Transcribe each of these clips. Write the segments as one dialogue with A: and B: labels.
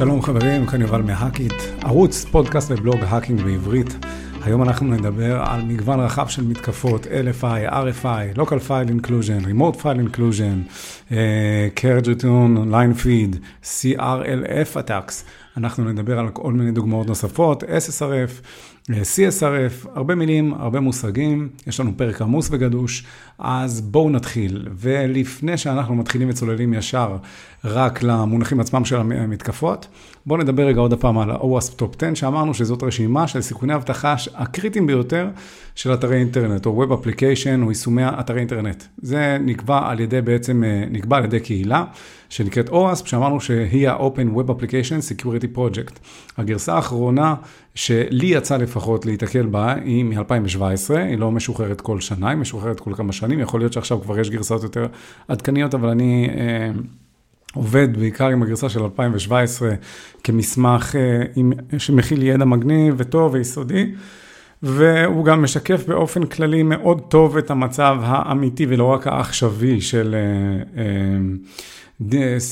A: שלום חברים, כאן יובל מהאקיט, ערוץ, פודקאסט ובלוג hacking בעברית. היום אנחנו נדבר על מגוון רחב של מתקפות, LFI, RFI, Local File Inclusion, Remote File Inclusion, אה, Carriage Return, Line Feed, CRLF Attacks. אנחנו נדבר על כל מיני דוגמאות נוספות, SSRF, CSRF, הרבה מילים, הרבה מושגים, יש לנו פרק עמוס וגדוש, אז בואו נתחיל. ולפני שאנחנו מתחילים וצוללים ישר רק למונחים עצמם של המתקפות, בואו נדבר רגע עוד הפעם על ה-OWASP Top 10, שאמרנו שזאת רשימה של סיכוני אבטחה הקריטיים ביותר של אתרי אינטרנט, או Web Application, או יישומי אתרי אינטרנט. זה נקבע על ידי בעצם, נקבע על ידי קהילה. שנקראת OWASP, שאמרנו שהיא ה-Open Web Application Security Project. הגרסה האחרונה שלי יצא לפחות להיתקל בה היא מ-2017, היא לא משוחררת כל שנה, היא משוחררת כל כמה שנים, יכול להיות שעכשיו כבר יש גרסאות יותר עדכניות, אבל אני... אה, עובד בעיקר עם הגרסה של 2017 כמסמך אה, עם, שמכיל ידע מגניב וטוב ויסודי, והוא גם משקף באופן כללי מאוד טוב את המצב האמיתי ולא רק העכשווי של...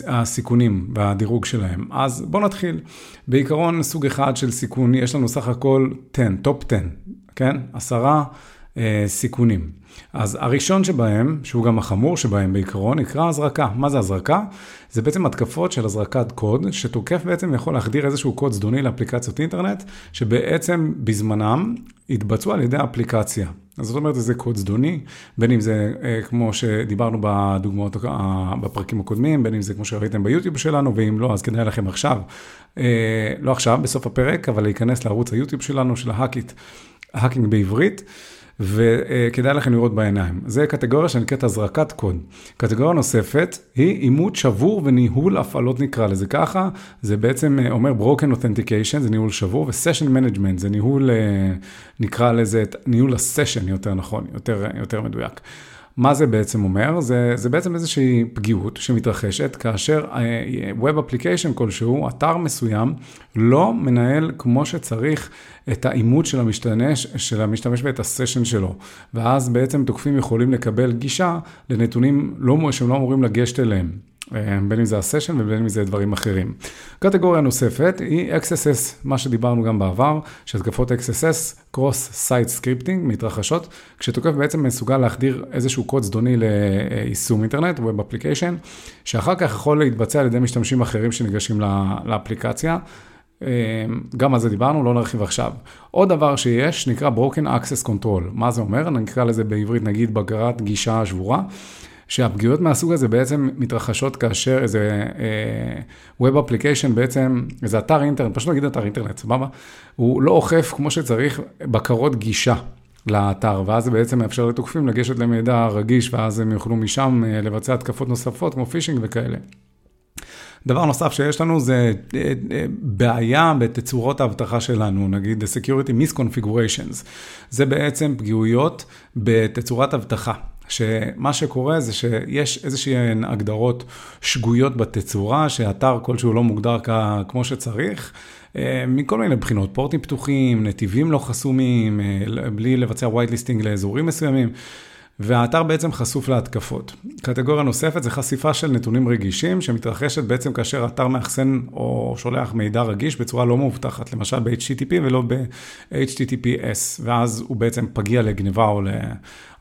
A: הסיכונים והדירוג שלהם. אז בואו נתחיל. בעיקרון, סוג אחד של סיכון, יש לנו סך הכל 10, טופ 10, כן? עשרה אה, סיכונים. אז הראשון שבהם, שהוא גם החמור שבהם בעיקרון, נקרא הזרקה. מה זה הזרקה? זה בעצם התקפות של הזרקת קוד, שתוקף בעצם יכול להחדיר איזשהו קוד זדוני לאפליקציות אינטרנט, שבעצם בזמנם התבצעו על ידי האפליקציה. אז זאת אומרת, זה קוד זדוני, בין אם זה אה, כמו שדיברנו בדוגמאות, אה, בפרקים הקודמים, בין אם זה כמו שראיתם ביוטיוב שלנו, ואם לא, אז כדאי לכם עכשיו, אה, לא עכשיו, בסוף הפרק, אבל להיכנס לערוץ היוטיוב שלנו, של ההאקינג בעברית. וכדאי לכם לראות בעיניים. זה קטגוריה שנקראת הזרקת קוד. קטגוריה נוספת היא אימות שבור וניהול הפעלות נקרא לזה ככה, זה בעצם אה, אומר broken authentication, זה ניהול שבור, ו-session management, זה ניהול, אה, נקרא לזה, ניהול הסשן יותר נכון, יותר, יותר מדויק. מה זה בעצם אומר? זה, זה בעצם איזושהי פגיעות שמתרחשת כאשר אה, Web Application כלשהו, אתר מסוים, לא מנהל כמו שצריך את האימות של המשתמש, של המשתמש ואת הסשן שלו. ואז בעצם תוקפים יכולים לקבל גישה לנתונים לא, שהם לא אמורים לגשת אליהם. אה, בין אם זה הסשן ובין אם זה דברים אחרים. קטגוריה נוספת היא XSS, מה שדיברנו גם בעבר, שהתקפות XSS, Cross Site Scripting, מתרחשות, כשתוקף בעצם מסוגל להחדיר איזשהו קוד זדוני ליישום אינטרנט, Web Application, שאחר כך יכול להתבצע על ידי משתמשים אחרים שניגשים לאפליקציה. אה, גם על זה דיברנו, לא נרחיב עכשיו. עוד דבר שיש, נקרא Broken Access Control. מה זה אומר? נקרא לזה בעברית נגיד בקרת גישה שבורה. שהפגיעות מהסוג הזה בעצם מתרחשות כאשר איזה אה, Web Application בעצם, איזה אתר אינטרנט, פשוט נגיד אתר אינטרנט, סבבה? הוא לא אוכף כמו שצריך בקרות גישה. לאתר, ואז זה בעצם מאפשר לתוקפים לגשת למידע רגיש, ואז הם יוכלו משם אה, לבצע התקפות נוספות, כמו פישינג וכאלה. דבר נוסף שיש לנו זה אה, אה, בעיה בתצורות האבטחה שלנו, נגיד Security Misconfigurations. זה בעצם פגיעויות בתצורת אבטחה. שמה שקורה זה שיש איזשהן הגדרות שגויות בתצורה, שאתר כלשהו לא מוגדר כמו שצריך, אה, מכל מיני בחינות, פורטים פתוחים, נתיבים לא חסומים, בלי לבצע white לאזורים מסוימים. והאתר בעצם חשוף להתקפות. קטגוריה נוספת זה חשיפה של נתונים רגישים, שמתרחשת בעצם כאשר אתר מאחסן או שולח מידע רגיש בצורה לא מאובטחת, למשל ב-HTTP ולא ב-HTTPS, ואז הוא בעצם פגיע לגניבה או, ל...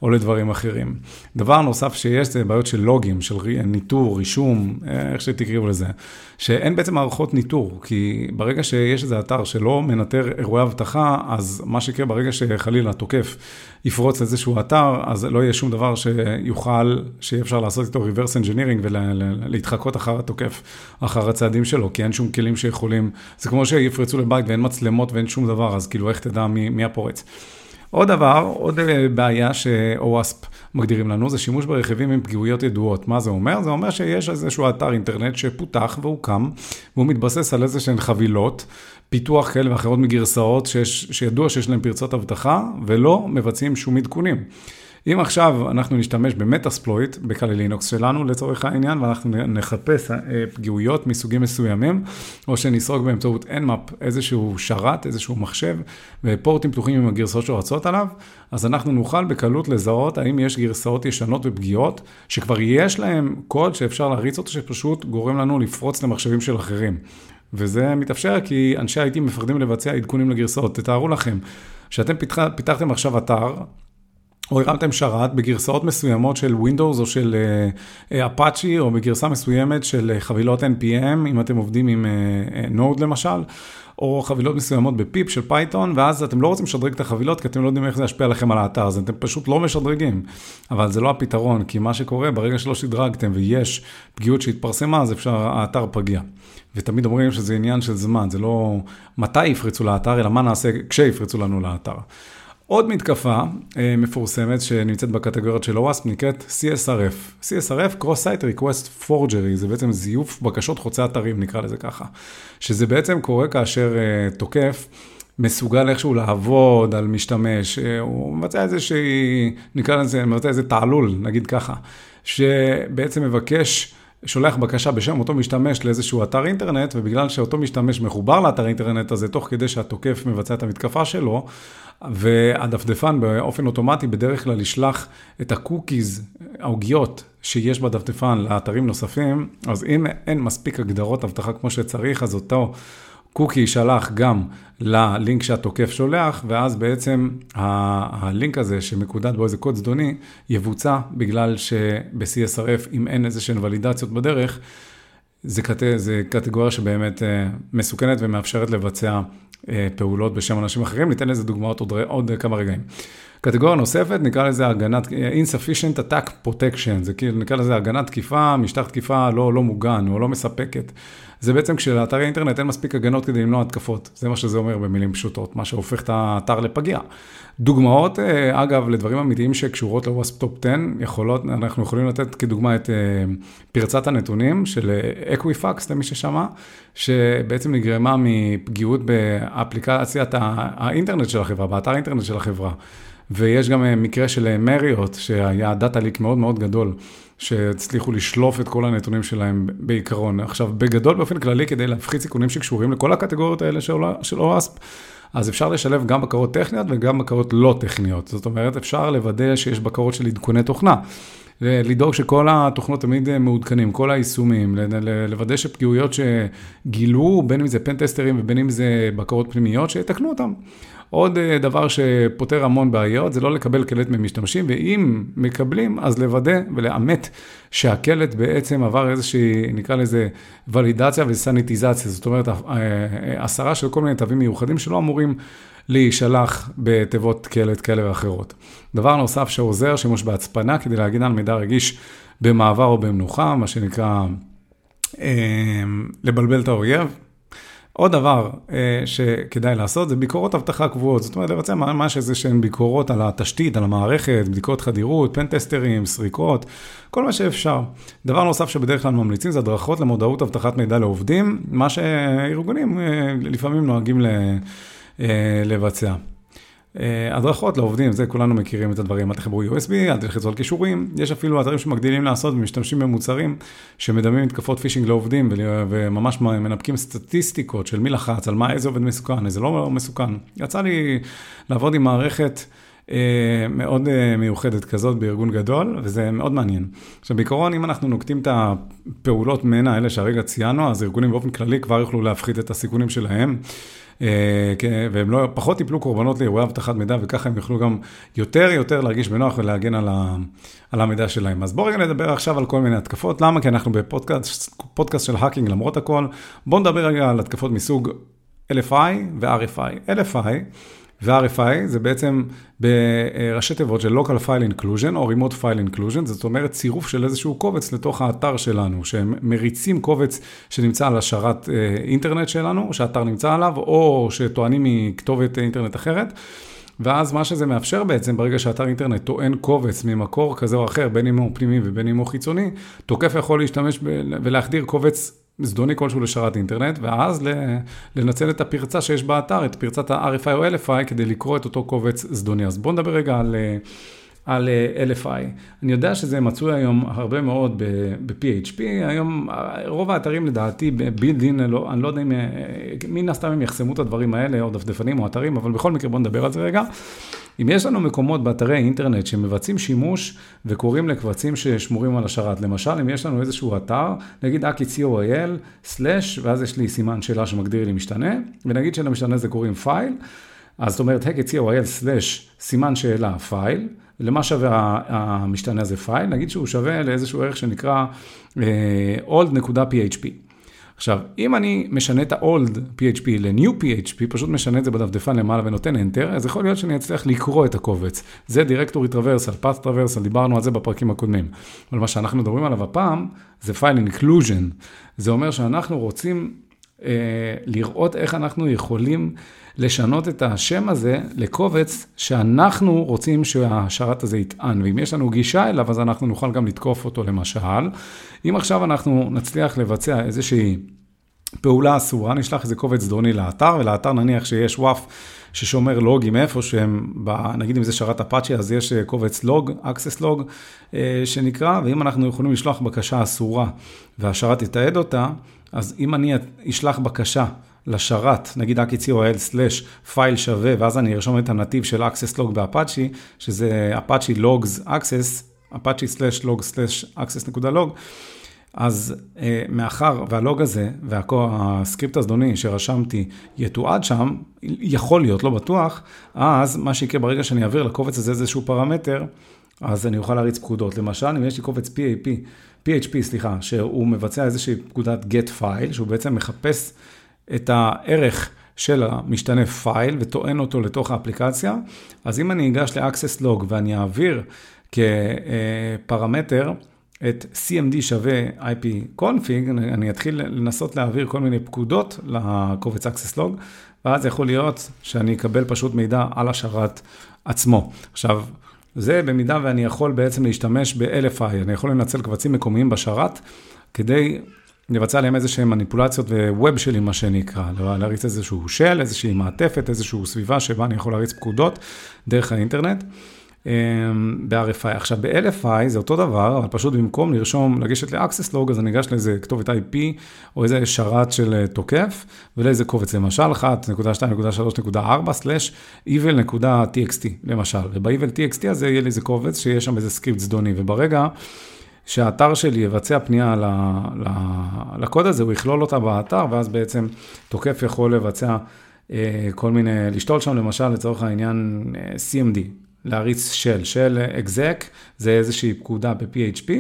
A: או לדברים אחרים. דבר נוסף שיש זה בעיות של לוגים, של ניטור, רישום, איך שתקראו לזה, שאין בעצם מערכות ניטור, כי ברגע שיש איזה אתר שלא מנטר אירועי אבטחה, אז מה שיקרה ברגע שחלילה תוקף יפרוץ איזשהו אתר, אז לא יהיה שום דבר שיוכל, שיהיה אפשר לעשות איתו reverse engineering ולהתחקות אחר התוקף, אחר הצעדים שלו, כי אין שום כלים שיכולים, זה כמו שיפרצו לבית ואין מצלמות ואין שום דבר, אז כאילו איך תדע מי, מי הפורץ. עוד דבר, עוד אה, בעיה ש-OWASP מגדירים לנו, זה שימוש ברכיבים עם פגיעויות ידועות. מה זה אומר? זה אומר שיש איזשהו אתר אינטרנט שפותח והוקם, והוא מתבסס על איזה שהן חבילות, פיתוח כאלה ואחרות מגרסאות שיש, שידוע שיש להן פרצות אבטחה, ולא מבצעים שום עדכונים. אם עכשיו אנחנו נשתמש במטאספלויט, בקלי לינוקס שלנו לצורך העניין, ואנחנו נחפש אה, פגיעויות מסוגים מסוימים, או שנסרוק באמצעות Nmap איזשהו שרת, איזשהו מחשב, ופורטים פתוחים עם הגרסאות שרצות עליו, אז אנחנו נוכל בקלות לזהות האם יש גרסאות ישנות ופגיעות, שכבר יש להם קוד שאפשר להריץ אותו, שפשוט גורם לנו לפרוץ למחשבים של אחרים. וזה מתאפשר כי אנשי IT מפחדים לבצע עדכונים לגרסאות. תתארו לכם, שאתם פיתח, פיתחתם עכשיו אתר, או הרמתם שרת בגרסאות מסוימות של Windows או של Apache, uh, או בגרסה מסוימת של uh, חבילות NPM, אם אתם עובדים עם uh, Node למשל, או חבילות מסוימות ב-pip של פייתון, ואז אתם לא רוצים לשדרג את החבילות, כי אתם לא יודעים איך זה ישפיע עליכם על האתר, אז אתם פשוט לא משדרגים. אבל זה לא הפתרון, כי מה שקורה, ברגע שלא שדרגתם ויש פגיעות שהתפרסמה, אז אפשר, האתר פגיע. ותמיד אומרים שזה עניין של זמן, זה לא מתי יפרצו לאתר, אלא מה נעשה כשיפרצו לנו לאתר. עוד מתקפה אה, מפורסמת שנמצאת בקטגוריות של OWASP נקראת CSRF. CSRF, Cross-Site Request Forgery, זה בעצם זיוף בקשות חוצי אתרים, נקרא לזה ככה. שזה בעצם קורה כאשר אה, תוקף מסוגל איכשהו לעבוד על משתמש, אה, הוא מבצע איזה שהיא, נקרא לזה, מבצע איזה תעלול, נגיד ככה, שבעצם מבקש... שולח בקשה בשם אותו משתמש לאיזשהו אתר אינטרנט, ובגלל שאותו משתמש מחובר לאתר אינטרנט הזה, תוך כדי שהתוקף מבצע את המתקפה שלו, והדפדפן באופן אוטומטי בדרך כלל ישלח את ה-cookies, העוגיות שיש בדפדפן לאתרים נוספים, אז אם אין מספיק הגדרות אבטחה כמו שצריך, אז אותו קוקי יישלח גם ללינק שהתוקף שולח, ואז בעצם הלינק הזה שמקודד בו איזה קוד זדוני, יבוצע בגלל שב-CSRF, אם אין איזה שהן ולידציות בדרך, זה, קט... זה קטגוריה שבאמת אה, מסוכנת ומאפשרת לבצע פעולות בשם אנשים אחרים. ניתן לזה דוגמאות עוד, עוד כמה רגעים. קטגוריה נוספת, נקרא לזה הגנת, insufficient attack protection, זה כאילו, נקרא לזה הגנת תקיפה, משטח תקיפה לא, לא מוגן או לא מספקת. זה בעצם כשלאתרי אינטרנט אין מספיק הגנות כדי למנוע התקפות. זה מה שזה אומר במילים פשוטות, מה שהופך את האתר לפגיע. דוגמאות, אה, אגב, לדברים אמיתיים שקשורות ל-OWASP Top 10, יכולות, אנחנו יכולים לתת כדוגמה את אה, פרצת הנתונים של Equifax, למי ששמע, שבעצם נגרמה מפגיעות באפליקציית האינטרנט של החברה, באתר האינטרנט של החברה. ויש גם אה, מקרה של Marriott, שהיה data leak מאוד מאוד גדול. שהצליחו לשלוף את כל הנתונים שלהם בעיקרון. עכשיו, בגדול, באופן כללי, כדי להפחית סיכונים שקשורים לכל הקטגוריות האלה של אורספ, אז אפשר לשלב גם בקרות טכניות וגם בקרות לא טכניות. זאת אומרת, אפשר לוודא שיש בקרות של עדכוני תוכנה. לדאוג שכל התוכנות תמיד מעודכנים, כל היישומים, לוודא שפגיעויות שגילו, בין אם זה פנטסטרים ובין אם זה בקרות פנימיות, שיתקנו אותם. עוד אה, דבר שפותר המון בעיות זה לא לקבל קלט ממשתמשים, ואם מקבלים, אז לוודא ולאמת שהקלט בעצם עבר איזושהי, נקרא לזה, ולידציה וסניטיזציה. זאת אומרת, אה, אה, הסרה של כל מיני תווים מיוחדים שלא אמורים להישלח בתיבות קלט כאלה ואחרות. דבר נוסף שעוזר, שימוש בהצפנה כדי להגן על מידע רגיש במעבר או במנוחה, מה שנקרא לבלבל את האויב. עוד דבר אה, שכדאי לעשות זה ביקורות אבטחה קבועות, זאת אומרת לבצע ממש איזה שהן ביקורות על התשתית, על המערכת, בדיקות חדירות, פנטסטרים, סריקות, כל מה שאפשר. דבר נוסף שבדרך כלל ממליצים זה הדרכות למודעות אבטחת מידע לעובדים, מה שארגונים אה, לפעמים נוהגים אה, לבצע. אה, הדרכות לעובדים, זה כולנו מכירים את הדברים, אל תחברו USB, אל תלחצו על כישורים, יש אפילו אתרים שמגדילים לעשות ומשתמשים במוצרים שמדמים מתקפות פישינג לעובדים וממש מנפקים סטטיסטיקות של מי לחץ, על מה, איזה עובד מסוכן, איזה לא מסוכן. יצא לי לעבוד עם מערכת מאוד אה, מיוחדת כזאת בארגון גדול, וזה מאוד מעניין. עכשיו בעיקרון, אם אנחנו נוקטים את הפעולות מנה האלה שהרגע ציינו, אז ארגונים באופן כללי כבר יוכלו להפחית את הסיכונים שלהם. אה, כן, והם לא, פחות ייפלו קורבנות לאירועי אבטחת מידע, וככה הם יוכלו גם יותר יותר להרגיש בנוח ולהגן על, ה, על המידע שלהם. אז בואו רגע נדבר עכשיו על כל מיני התקפות. למה? כי אנחנו בפודקאסט של האקינג למרות הכל. בואו נדבר רגע על התקפות מסוג LFI ו-RFI. LFI ו-RFI זה בעצם בראשי תיבות של local file inclusion או remote file inclusion, זאת אומרת צירוף של איזשהו קובץ לתוך האתר שלנו, שהם מריצים קובץ שנמצא על השרת אה, אינטרנט שלנו, שהאתר נמצא עליו, או שטוענים מכתובת אינטרנט אחרת. ואז מה שזה מאפשר בעצם, ברגע שאתר אינטרנט טוען קובץ ממקור כזה או אחר, בין אם הוא פנימי ובין אם הוא חיצוני, תוקף יכול להשתמש ב- ולהחדיר קובץ זדוני כלשהו לשרת אינטרנט, ואז לנצל את הפרצה שיש באתר, את פרצת ה-RFI או LFI, כדי לקרוא את אותו קובץ זדוני. אז בואו נדבר רגע על, על LFI. אני יודע שזה מצוי היום הרבה מאוד ב-PHP, היום רוב האתרים לדעתי בילדין, לא, אני לא יודע אם, מן הסתם הם יחסמו את הדברים האלה, או דפדפנים או אתרים, אבל בכל מקרה בואו נדבר על זה רגע. אם יש לנו מקומות באתרי אינטרנט שמבצעים שימוש וקוראים לקבצים ששמורים על השרת, למשל אם יש לנו איזשהו אתר, נגיד אקי co.il, slash, ואז יש לי סימן שאלה שמגדיר לי משתנה, ונגיד שלמשתנה זה קוראים file, אז זאת אומרת, אקי co.il slash סימן שאלה file, למה שווה המשתנה הזה file? נגיד שהוא שווה לאיזשהו ערך שנקרא uh, old.php. עכשיו, אם אני משנה את ה-old PHP ל-new PHP, פשוט משנה את זה בדפדפן למעלה ונותן enter, אז יכול להיות שאני אצליח לקרוא את הקובץ. זה directory traversal, path traversal, דיברנו על זה בפרקים הקודמים. אבל מה שאנחנו מדברים עליו הפעם, זה file inclusion. זה אומר שאנחנו רוצים אה, לראות איך אנחנו יכולים לשנות את השם הזה לקובץ שאנחנו רוצים שהשרת הזה יטען, ואם יש לנו גישה אליו, אז אנחנו נוכל גם לתקוף אותו למשל. אם עכשיו אנחנו נצליח לבצע איזושהי פעולה אסורה, נשלח איזה קובץ דרוני לאתר, ולאתר נניח שיש וואף ששומר לוגים איפה שהם, נגיד אם זה שרת אפאצ'י, אז יש אה, קובץ log, access log אה, שנקרא, ואם אנחנו יכולים לשלוח בקשה אסורה והשרת יתעד אותה, אז אם אני אשלח בקשה לשרת, נגיד file שווה, ואז אני ארשום את הנתיב של access log ב-Apache, שזה Apache logs access, Apache slash log slash access נקודה log, אז אה, מאחר וה-log הזה והסקריפט הזדוני שרשמתי יתועד שם, יכול להיות, לא בטוח, אז מה שיקרה ברגע שאני אעביר לקובץ הזה איזשהו פרמטר, אז אני אוכל להריץ פקודות. למשל, אם יש לי קובץ PAP, PHP, סליחה, שהוא מבצע איזושהי פקודת get file, שהוא בעצם מחפש את הערך של המשתנה פייל וטוען אותו לתוך האפליקציה, אז אם אני אגש ל-access log ואני אעביר כפרמטר את CMD שווה IP config, אני אתחיל לנסות להעביר כל מיני פקודות לקובץ access log, ואז יכול להיות שאני אקבל פשוט מידע על השרת עצמו. עכשיו, זה במידה ואני יכול בעצם להשתמש ב-LFI, אני יכול לנצל קבצים מקומיים בשרת כדי לבצע עליהם איזה שהן מניפולציות וווב שלי, מה שנקרא, להריץ איזשהו של, איזושהי מעטפת, איזושהי סביבה שבה אני יכול להריץ פקודות דרך האינטרנט. אמ, ב-RFI. עכשיו, ב-LFI זה אותו דבר, אבל פשוט במקום לרשום, לגשת ל-access log, אז אני אגש לאיזה כתובת IP, או איזה שרת של אה, תוקף, ולאיזה קובץ, למשל 1.2.3.4/evil.txt, למשל. וב-evil.txt הזה יהיה לי איזה קובץ שיש שם איזה סקריפט זדוני, וברגע... שהאתר שלי יבצע פנייה לקוד הזה, הוא יכלול אותה באתר, ואז בעצם תוקף יכול לבצע אה, כל מיני, לשתול שם למשל לצורך העניין אה, CMD, להריץ של, של exec, זה איזושהי פקודה ב-PHP,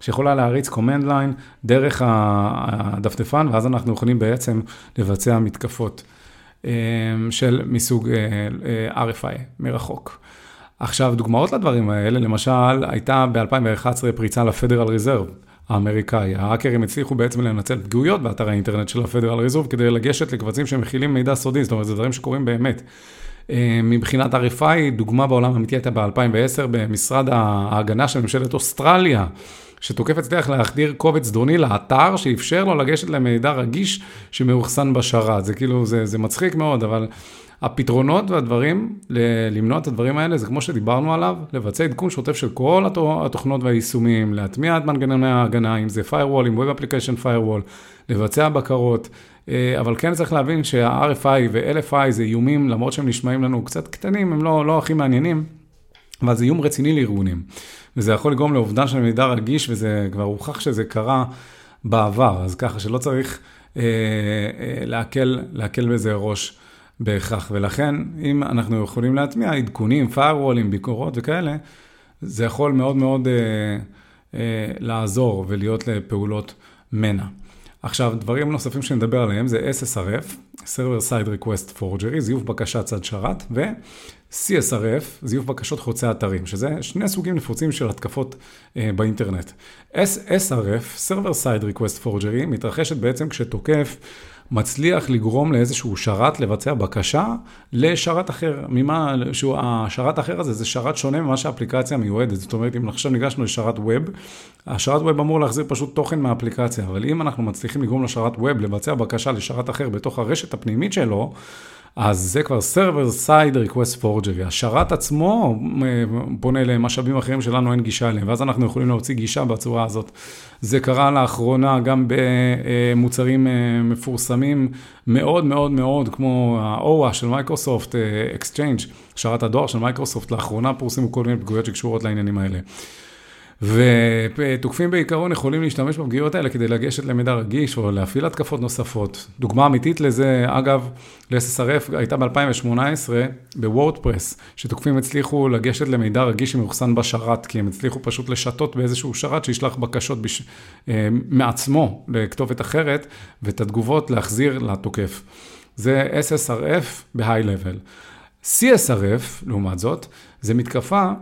A: שיכולה להריץ command line דרך הדפדפן, ואז אנחנו יכולים בעצם לבצע מתקפות אה, של מסוג RFI מרחוק. עכשיו, דוגמאות לדברים האלה, למשל, הייתה ב-2011 פריצה לפדרל ריזרב האמריקאי. ההאקרים הצליחו בעצם לנצל פגיעויות באתר האינטרנט של הפדרל ריזרב כדי לגשת לקבצים שמכילים מידע סודי, זאת אומרת, זה דברים שקורים באמת. אה, מבחינת RFI, דוגמה בעולם האמיתי הייתה ב-2010 במשרד ההגנה של ממשלת אוסטרליה, שתוקף הצליח להחדיר קובץ דרוני לאתר שאפשר לו לגשת למידע רגיש שמאוחסן בשרת. זה כאילו, זה, זה מצחיק מאוד, אבל הפתרונות והדברים, למנוע את הדברים האלה, זה כמו שדיברנו עליו, לבצע עדכון שוטף של כל התוכנות והיישומים, להטמיע את מנגנוני ההגנה, אם זה firewall, אם Web Application Firewall, לבצע בקרות, אה, אבל כן צריך להבין שה-RFI ו-LFI זה איומים, למרות שהם נשמעים לנו קצת קטנים, הם לא, לא הכי מעניינים, אבל זה איום רציני לארגונים. וזה יכול לגרום לאובדן של מידע רגיש, וזה כבר הוכח שזה קרה בעבר, אז ככה שלא צריך אה, אה, להקל, להקל בזה ראש. בהכרח, ולכן אם אנחנו יכולים להטמיע עדכונים, firewallים, ביקורות וכאלה, זה יכול מאוד מאוד אה, אה, לעזור ולהיות לפעולות מנע. עכשיו, דברים נוספים שנדבר עליהם זה SSRF, Server Side Request Forgery, זיוף בקשת צד שרת, ו-CSRF, זיוף בקשות חוצי אתרים, שזה שני סוגים נפוצים של התקפות אה, באינטרנט. SSRF, Server Side Request Forgery, מתרחשת בעצם כשתוקף מצליח לגרום לאיזשהו שרת לבצע בקשה לשרת אחר. ממה, שהוא, השרת האחר הזה זה שרת שונה ממה שהאפליקציה מיועדת. זאת אומרת, אם עכשיו ניגשנו לשרת ווב, השרת ווב אמור להחזיר פשוט תוכן מהאפליקציה, אבל אם אנחנו מצליחים לגרום לשרת ווב לבצע בקשה לשרת אחר בתוך הרשת הפנימית שלו, אז זה כבר Server Side Request Forgery. השרת עצמו פונה למשאבים אחרים שלנו אין גישה אליהם, ואז אנחנו יכולים להוציא גישה בצורה הזאת. זה קרה לאחרונה גם במוצרים מפורסמים מאוד מאוד מאוד, כמו ה-OWA של מייקרוסופט, Exchange, שרת הדואר של מייקרוסופט, לאחרונה פורסמו כל מיני פגיעויות שקשורות לעניינים האלה. ותוקפים בעיקרון יכולים להשתמש בפגיעות האלה כדי לגשת למידע רגיש או להפעיל התקפות נוספות. דוגמה אמיתית לזה, אגב, ל-SSRF הייתה ב-2018 בוורדפרס, שתוקפים הצליחו לגשת למידע רגיש שמאוחסן בשרת, כי הם הצליחו פשוט לשתות באיזשהו שרת שישלח בקשות בש... אה, מעצמו לכתובת אחרת, ואת התגובות להחזיר לתוקף. זה SSRF ב-high level. CSRF, לעומת זאת, זה מתקפה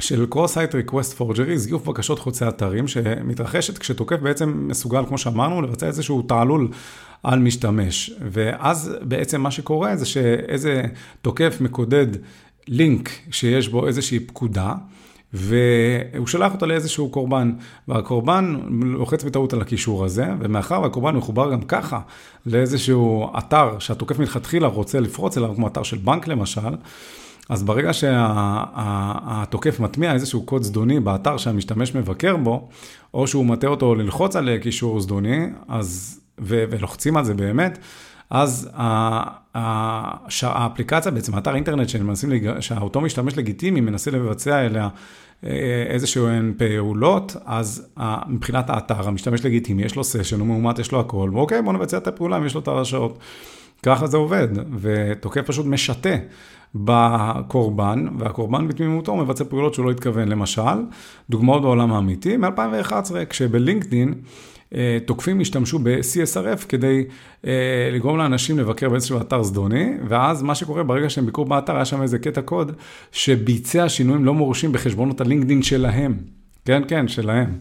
A: של Cross-Site Request Forgery, זיוף בקשות חוצי אתרים, שמתרחשת כשתוקף בעצם מסוגל, כמו שאמרנו, לבצע איזשהו תעלול על משתמש. ואז בעצם מה שקורה זה שאיזה תוקף מקודד לינק שיש בו איזושהי פקודה, והוא שלח אותה לאיזשהו קורבן, והקורבן לוחץ בטעות על הקישור הזה, ומאחר והקורבן מחובר גם ככה לאיזשהו אתר שהתוקף מלכתחילה רוצה לפרוץ אליו, כמו אתר של בנק למשל, אז ברגע שהתוקף שה, מטמיע איזשהו קוד זדוני באתר שהמשתמש מבקר בו, או שהוא מטה אותו ללחוץ על קישור זדוני, אז, ו, ולוחצים על זה באמת, אז האפליקציה, בעצם האתר אינטרנט שמנסים, שאותו משתמש לגיטימי מנסה לבצע אליה אה, איזשהן פעולות, אז מבחינת האתר, המשתמש לגיטימי, יש לו סשן, הוא מאומת, יש לו הכל, ואוקיי, בוא נבצע את הפעולה אם יש לו את הרשאות. ככה זה עובד, ותוקף פשוט משתה בקורבן, והקורבן בתמימותו מבצע פעולות שהוא לא התכוון. למשל, דוגמאות בעולם האמיתי, מ-2011, כשבלינקדין אה, תוקפים השתמשו ב-CSRF כדי אה, לגרום לאנשים לבקר באיזשהו אתר זדוני, ואז מה שקורה ברגע שהם ביקרו באתר, היה שם איזה קטע קוד שביצע שינויים לא מורשים בחשבונות הלינקדין שלהם. כן, כן, שלהם.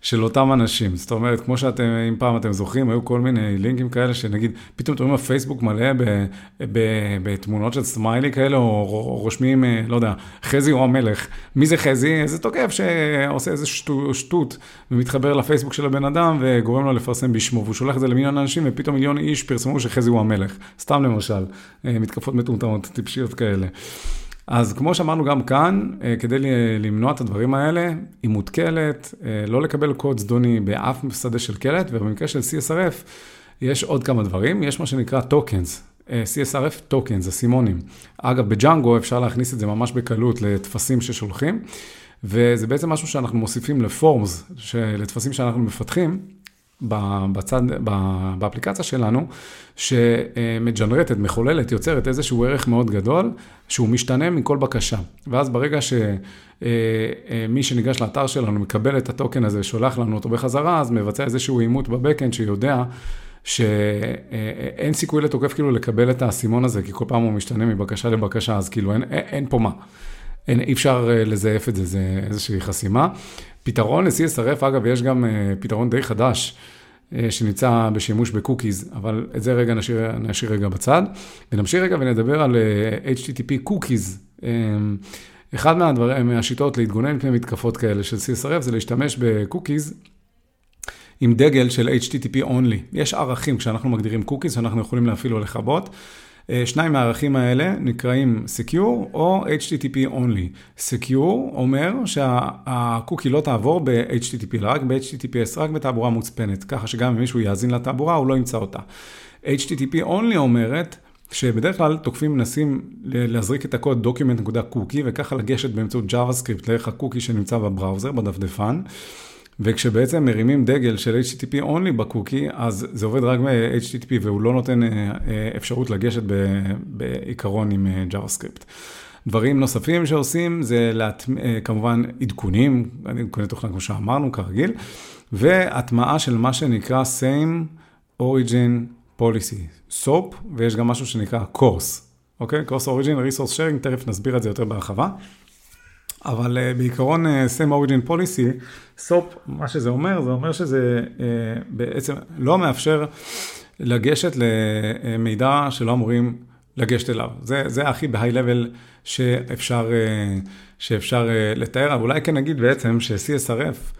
A: של אותם אנשים. זאת אומרת, כמו שאתם, אם פעם אתם זוכרים, היו כל מיני לינקים כאלה, שנגיד, פתאום אתם רואים בפייסבוק מלא בתמונות של סמיילי כאלה, או רושמים, אה, לא יודע, חזי הוא המלך. מי זה חזי? איזה תוקף שעושה איזה שטות, ומתחבר לפייסבוק של הבן אדם, וגורם לו לפרסם בשמו, והוא שולח את זה למיליון אנשים, ופתאום מיליון איש פרסמו שחזי הוא המלך. סתם למשל, אה, מתקפות מטומטמות, טיפשיות כאלה. אז כמו שאמרנו גם כאן, אה, כדי למנוע את הדברים האלה, היא מותקלת, אה, לא לקבל קוד זדוני באף שדה של קלט, ובמקרה של CSRF יש עוד כמה דברים, יש מה שנקרא טוקנס, אה, CSRF טוקנס, אסימונים. אגב, בג'אנגו אפשר להכניס את זה ממש בקלות לטפסים ששולחים, וזה בעצם משהו שאנחנו מוסיפים לפורמס, לטפסים שאנחנו מפתחים. בצד, באפליקציה שלנו, שמג'נרטת, מחוללת, יוצרת איזשהו ערך מאוד גדול, שהוא משתנה מכל בקשה. ואז ברגע שמי אה, אה, שניגש לאתר שלנו מקבל את הטוקן הזה, שולח לנו אותו בחזרה, אז מבצע איזשהו אימות בבקאנד שיודע שאין סיכוי לתוקף כאילו לקבל את האסימון הזה, כי כל פעם הוא משתנה מבקשה לבקשה, אז כאילו אין, אין פה מה. אי אפשר אה, לזייף את זה, זה איזושהי חסימה. פתרון ל-CSRF, אגב, יש גם פתרון די חדש. אה, שנמצא בשימוש ב-cookies, אבל את זה רגע נשאיר, נשאיר רגע בצד, ונמשיך רגע ונדבר על אה, HTTP cookies. אה, אחד מהדבר, מהשיטות להתגונן מפני מתקפות כאלה של CSRF זה להשתמש ב-cookies עם דגל של HTTP only. יש ערכים כשאנחנו מגדירים קוקיז שאנחנו יכולים להפעיל או לכבות. אה, שניים מהערכים האלה נקראים Secure או HTTP only. Secure אומר שהקוקי לא תעבור ב-HTTP, רק ב-HTTPS, רק בתעבורה מוצפנת, ככה שגם אם מישהו יאזין לתעבורה, הוא לא ימצא אותה. HTTP only אומרת שבדרך כלל תוקפים מנסים להזריק את הקוד document.cookie וככה לגשת באמצעות JavaScript לערך הקוקי שנמצא בבראוזר, בדפדפן. וכשבעצם מרימים דגל של HTTP only בקוקי, אז זה עובד רק ב-HTTP והוא לא נותן אה, אה, אפשרות לגשת בעיקרון עם אה, JavaScript. דברים נוספים שעושים זה להט... כמובן עדכונים, עדכוני תוכנה כמו שאמרנו כרגיל, והטמעה של מה שנקרא Same Origin Policy, SOAP, ויש גם משהו שנקרא Course, אוקיי? Course Origin Resource Sharing, תכף נסביר את זה יותר בהרחבה. אבל uh, בעיקרון uh, same origin policy, SOP, מה שזה אומר, זה אומר שזה uh, בעצם לא מאפשר לגשת למידע שלא אמורים לגשת אליו. זה, זה הכי בהיי לבל שאפשר, אה, שאפשר אה, לתאר. אולי כן נגיד בעצם ש-CSRF,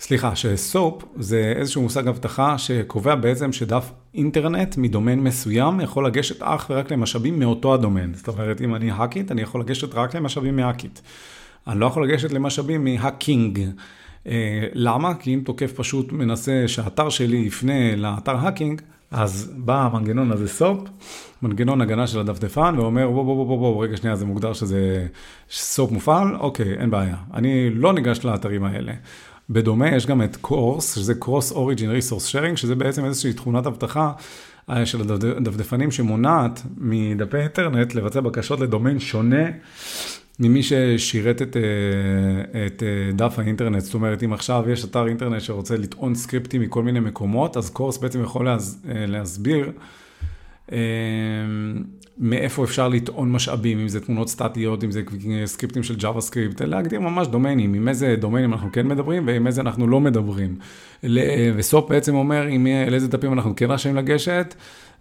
A: סליחה, ש-SOAP זה איזשהו מושג אבטחה שקובע בעצם שדף אינטרנט מדומיין מסוים יכול לגשת אך ורק למשאבים מאותו הדומיין. זאת אומרת, אם אני האקית, אני יכול לגשת רק למשאבים מהאקית. אני לא יכול לגשת למשאבים מהאקינג. אה, למה? כי אם תוקף פשוט מנסה שהאתר שלי יפנה לאתר האקינג, אז בא המנגנון הזה SOP, מנגנון הגנה של הדפדפן, ואומר, בוא, בוא, בוא, בוא, רגע שנייה, זה מוגדר שזה SOP מופעל, אוקיי, אין בעיה. אני לא ניגש לאתרים האלה. בדומה, יש גם את CORS, שזה Cross Origin Resource Sharing, שזה בעצם איזושהי תכונת אבטחה אה, של הדפדפנים שמונעת מדפי אינטרנט לבצע בקשות לדומיין שונה ממי ששירת את, אה, את אה, דף האינטרנט. זאת אומרת, אם עכשיו יש אתר אינטרנט שרוצה לטעון סקריפטים מכל מיני מקומות, אז CORS בעצם יכול להס, אה, להסביר מאיפה אפשר לטעון משאבים, אם זה תמונות סטטיות, אם זה סקריפטים של JavaScript, להגדיר ממש דומיינים, עם איזה דומיינים אנחנו כן מדברים ועם איזה אנחנו לא מדברים. ו-SOP בעצם אומר עם איזה דפים אנחנו כן רשאים לגשת.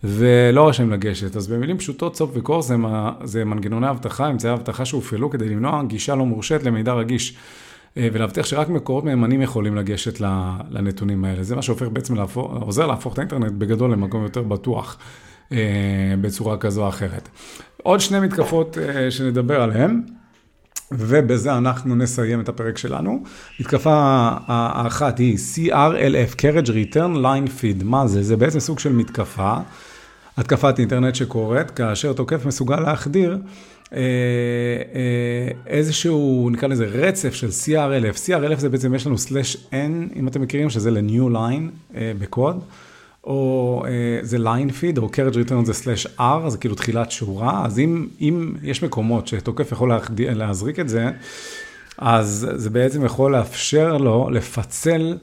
A: ולא רשאים לגשת. אז במילים פשוטות, SOP ו-CORS זה, זה מנגנוני אבטחה, אמצעי אבטחה שהופעלו כדי למנוע גישה לא מורשית למידע רגיש. אה, ולהבטיח שרק מקורות מהימנים יכולים לגשת לנתונים האלה. זה מה שהופך בעצם, להפוך, עוזר להפוך את האינטרנט בגדול למקום יותר בטוח בצורה כזו או אחרת. עוד שני מתקפות אה, שנדבר עליהן. ובזה אנחנו נסיים את הפרק שלנו. מתקפה האחת היא CRLF, Carriage Return Line Feed. מה זה? זה בעצם סוג של מתקפה התקפת אינטרנט שקורית, כאשר תוקף מסוגל להחדיר אה, אה, איזשהו, נקרא לזה רצף של CRLF. CRLF זה בעצם, יש לנו סלאש N, אם אתם מכירים, שזה ל-New Line אה, בקוד. או זה line feed, או carriage return זה סלאש r, זה כאילו תחילת שורה, אז אם, אם יש מקומות שתוקף יכול להזריק את זה, אז זה בעצם יכול לאפשר לו לפצל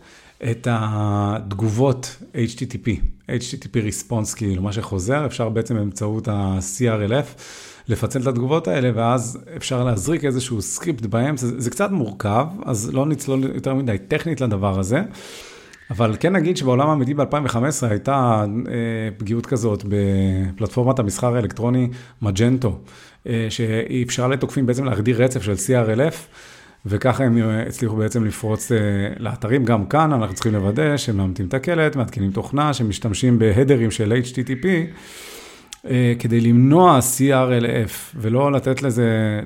A: את התגובות HTTP, HTTP response, כאילו מה שחוזר, אפשר בעצם באמצעות ה-CRLF לפצל את התגובות האלה, ואז אפשר להזריק איזשהו סקריפט באמצע, זה, זה קצת מורכב, אז לא נצלול יותר מדי טכנית לדבר הזה. אבל כן נגיד שבעולם האמיתי ב-2015 הייתה אה, פגיעות כזאת בפלטפורמת המסחר האלקטרוני מג'נטו, אה, שהיא אפשרה לתוקפים בעצם להגדיר רצף של CRLF. וככה הם הצליחו בעצם לפרוץ אה, לאתרים. גם כאן אנחנו צריכים לוודא שהם מאמתים את הקלט, מעדכנים תוכנה, שמשתמשים ב-headers של HTTP, אה, כדי למנוע CRLF, ולא לתת לזה,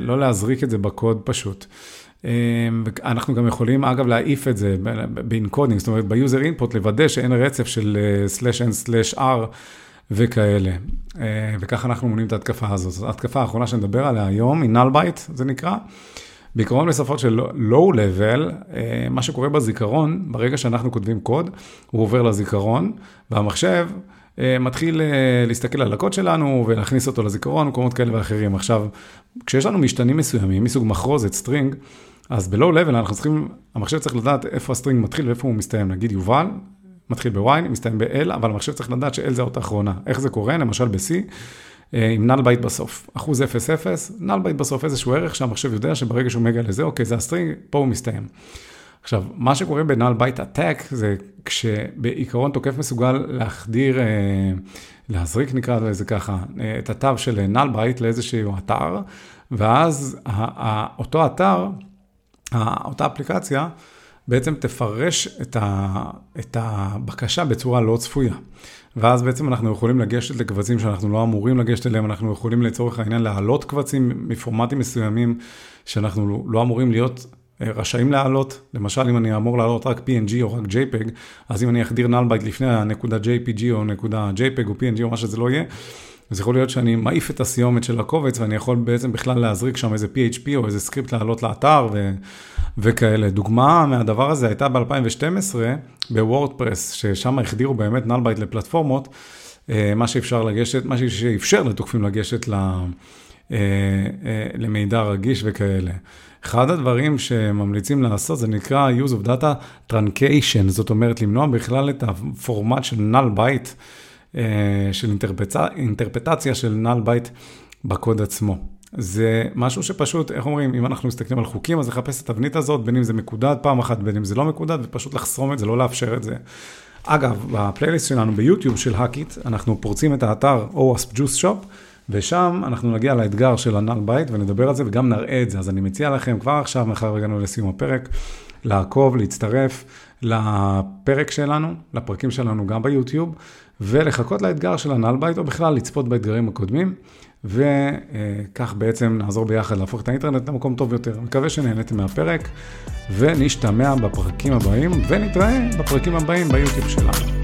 A: לא להזריק את זה בקוד פשוט. אה, אנחנו גם יכולים, אגב, להעיף את זה ב-encoding, זאת אומרת, ב-user input, לוודא שאין רצף של slash n slash r וכאלה. וככה אנחנו מונעים את ההתקפה הזאת. ההתקפה האחרונה שנדבר עליה היום היא null byte, זה נקרא. בעיקרון בשפות של low level, אה, מה שקורה בזיכרון, ברגע שאנחנו כותבים קוד, הוא עובר לזיכרון, והמחשב אה, מתחיל אה, להסתכל על הקוד שלנו ולהכניס אותו לזיכרון, מקומות כאלה ואחרים. עכשיו, כשיש לנו משתנים מסוימים, מסוג מחרוזת, string, אז ב-low level אנחנו צריכים, המחשב צריך לדעת איפה ה-string מתחיל ואיפה הוא מסתיים. נגיד יובל, מתחיל ב-Y, מסתיים ב-L, אבל המחשב צריך לדעת ש-L זה האות האחרונה. איך זה קורה? למשל ב-C. אה, עם null byte בסוף. אחוז 0-0, null byte בסוף איזשהו ערך שהמחשב יודע שברגע שהוא מגיע לזה, אוקיי, זה ה string, פה הוא מסתיים. עכשיו, מה שקורה ב null byte attack זה כשבעיקרון תוקף מסוגל להחדיר, אה, להזריק נקרא לזה ככה, אה, את התו של null byte לאיזשהו אתר, ואז אותו אתר, אותה אפליקציה, בעצם תפרש את, ה, את הבקשה בצורה לא צפויה. ואז בעצם אנחנו יכולים לגשת לקבצים שאנחנו לא אמורים לגשת אליהם, אנחנו יכולים לצורך העניין להעלות קבצים מפורמטים מסוימים שאנחנו לא, לא אמורים להיות רשאים להעלות. למשל, אם אני אמור להעלות רק PNG או רק JPEG, אז אם אני אחדיר null byte לפני הנקודה JPG או נקודה JPEG או PNG או מה שזה לא יהיה, אז יכול להיות שאני מעיף את הסיומת של הקובץ ואני יכול בעצם בכלל להזריק שם איזה PHP או איזה סקריפט לעלות לאתר ו... וכאלה. דוגמה מהדבר הזה הייתה ב-2012 בוורדפרס, ששם החדירו באמת נלבייט לפלטפורמות, אה, מה שאפשר לגשת, מה שאפשר לתוקפים לגשת ל... אה, אה, למידע רגיש וכאלה. אחד הדברים שממליצים לעשות זה נקרא use of data truncation, זאת אומרת למנוע בכלל את הפורמט של null byte, של אינטרפטציה של null byte בקוד עצמו. זה משהו שפשוט, איך אומרים, אם אנחנו מסתכלים על חוקים, אז לחפש את התבנית הזאת, בין אם זה מקודד פעם אחת, בין אם זה לא מקודד, ופשוט לחסום את זה, לא לאפשר את זה. אגב, בפלייליסט שלנו ביוטיוב של האקיט, אנחנו פורצים את האתר OWASP Juice Shop, ושם אנחנו נגיע לאתגר של הנ"ל בית ונדבר על זה וגם נראה את זה. אז אני מציע לכם כבר עכשיו, מאחר הגענו לסיום הפרק, לעקוב, להצטרף לפרק שלנו, לפרקים שלנו גם ביוטיוב, ולחכות לאתגר של הנ"ל בית, או בכלל לצפות באתגרים הקודמים, וכך בעצם נעזור ביחד להפוך את האינטרנט למקום טוב יותר. מקווה שנהניתם מהפרק, ונשתמע בפרקים הבאים, ונתראה בפרקים הבאים ביוטיוב שלנו.